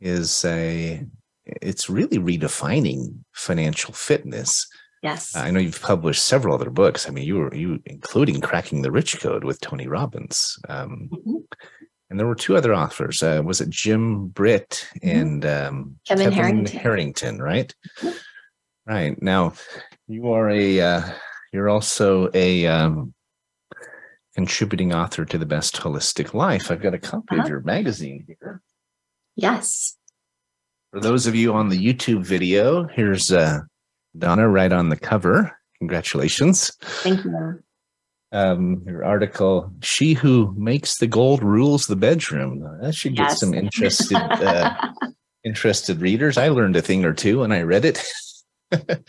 Speaker 2: is a it's really redefining financial fitness
Speaker 3: Yes.
Speaker 2: I know you've published several other books. I mean, you were you including Cracking the Rich Code with Tony Robbins. Um, mm-hmm. And there were two other authors. Uh, was it Jim Britt mm-hmm. and um,
Speaker 3: Kevin, Kevin Harrington.
Speaker 2: Harrington? Right. Mm-hmm. Right now, you are a uh, you're also a um, contributing author to the Best Holistic Life. I've got a copy uh-huh. of your magazine here.
Speaker 3: Yes.
Speaker 2: For those of you on the YouTube video, here's uh, Dawna, right on the cover. Congratulations.
Speaker 3: Thank you.
Speaker 2: Um, your article, She Who Makes the Gold Rules the Bedroom. That should get yes. some interested uh, interested readers. I learned a thing or two when I read it.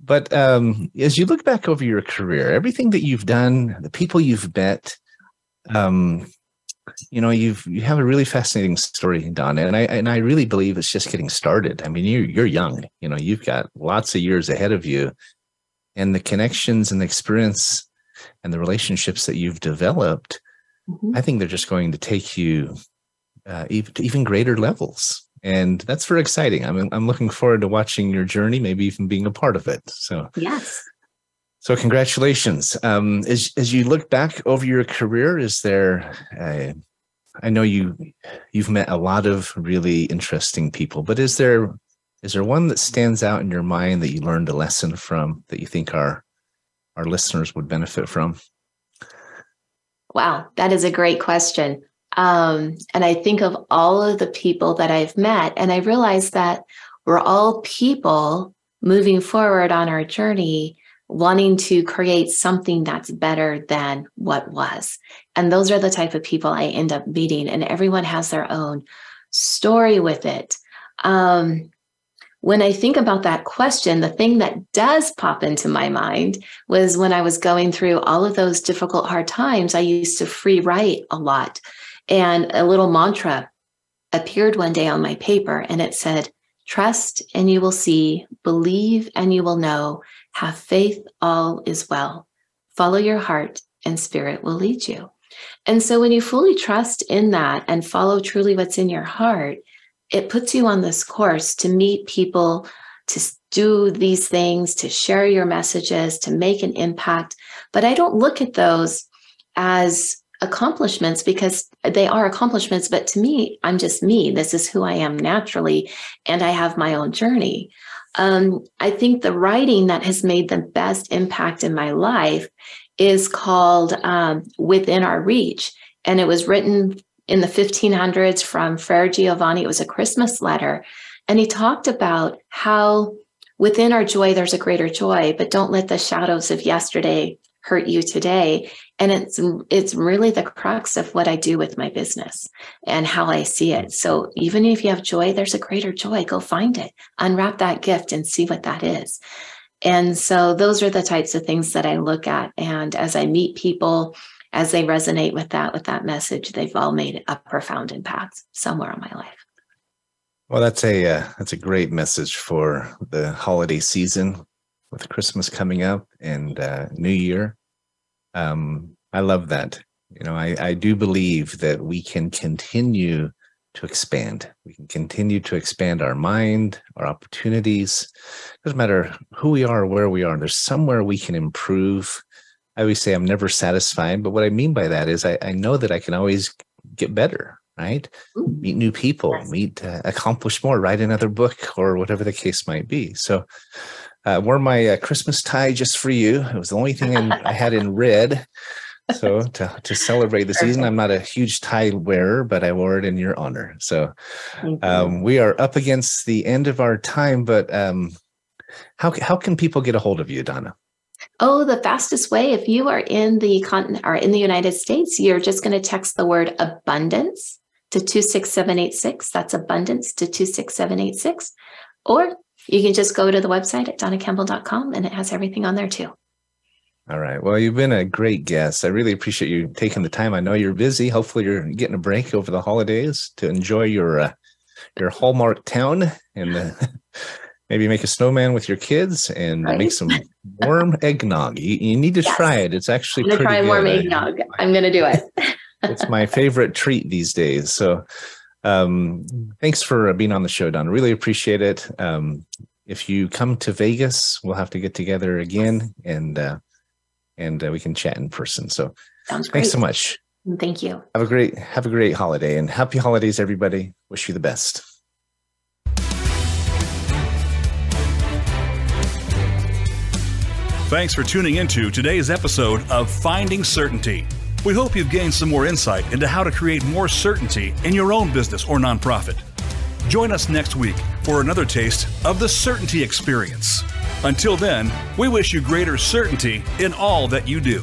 Speaker 2: but um, as you look back over your career, everything that you've done, the people you've met, um, you know you've you have a really fascinating story dawna and i and i really believe it's just getting started. I mean you're you're young you know you've got lots of years ahead of you and the connections and the experience and the relationships that you've developed mm-hmm. i think they're just going to take you uh, even to even greater levels and that's very exciting. I'm i'm looking forward to watching your journey maybe even being a part of it so.
Speaker 3: Yes
Speaker 2: so congratulations. Um, as as you look back over your career, is there? Uh, I know you you've met a lot of really interesting people, but is there is there one that stands out in your mind that you learned a lesson from that you think our our listeners would benefit from?
Speaker 3: Wow, that is a great question. Um, and I think of all of the people that I've met, and I realize that we're all people moving forward on our journey wanting to create something that's better than what was. And those are the type of people I end up meeting, and everyone has their own story with it. Um, when I think about that question, the thing that does pop into my mind was when I was going through all of those difficult, hard times, I used to free write a lot. And a little mantra appeared one day on my paper, and it said, Trust and you will see, believe and you will know, have faith, all is well. Follow your heart, and spirit will lead you. And so, when you fully trust in that and follow truly what's in your heart, it puts you on this course to meet people, to do these things, to share your messages, to make an impact. But I don't look at those as accomplishments because they are accomplishments. But to me, I'm just me. This is who I am naturally, and I have my own journey. Um, I think the writing that has made the best impact in my life is called um, Within Our Reach. And it was written in the 1500s from Fra Giovanni. It was a Christmas letter. And he talked about how within our joy, there's a greater joy, but don't let the shadows of yesterday hurt you today and it's it's really the crux of what I do with my business and how I see it. So even if you have joy, there's a greater joy. Go find it, unwrap that gift, and see what that is. And so those are the types of things that I look at. And as I meet people, as they resonate with that with that message, they've all made a profound impact somewhere in my life.
Speaker 2: Well, that's a uh, that's a great message for the holiday season with Christmas coming up and uh, New Year. Um, I love that. You know, I, I do believe that we can continue to expand. We can continue to expand our mind, our opportunities. Doesn't matter who we are or where we are, there's somewhere we can improve. I always say I'm never satisfied, but what I mean by that is I, I know that I can always get better, right? Ooh. Meet new people, meet, uh, accomplish more, write another book, or whatever the case might be. So, uh, wore my uh, Christmas tie just for you. It was the only thing in, I had in red so to, to celebrate the season i'm not a huge tie wearer but i wore it in your honor so um, we are up against the end of our time but um, how, how can people get a hold of you dawna
Speaker 3: Oh, the fastest way, if you are in the continent or in the United States, you're just going to text the word abundance to 26786. That's abundance to 26786. Or you can just go to the website at dawnacampbell.com and it has everything on there too.
Speaker 2: All right. Well, you've been a great guest. I really appreciate you taking the time. I know you're busy. Hopefully, you're getting a break over the holidays to enjoy your uh, your Hallmark town and uh, maybe make a snowman with your kids and right. make some warm eggnog. You, you need to yes. try it. It's actually
Speaker 3: I'm gonna try warm eggnog. I'm going to do it.
Speaker 2: it's my favorite treat these days. So, um, thanks for being on the show, Don. Really appreciate it. Um, if you come to Vegas, we'll have to get together again and. Uh, and uh, we can chat in person. So Sounds great. thanks so much.
Speaker 3: Thank you.
Speaker 2: Have a great have a great holiday and happy holidays, everybody. Wish you the best.
Speaker 1: Thanks for tuning into today's episode of Finding Certainty. We hope you've gained some more insight into how to create more certainty in your own business or nonprofit. Join us next week for another taste of the Certainty Experience. Until then, we wish you greater certainty in all that you do.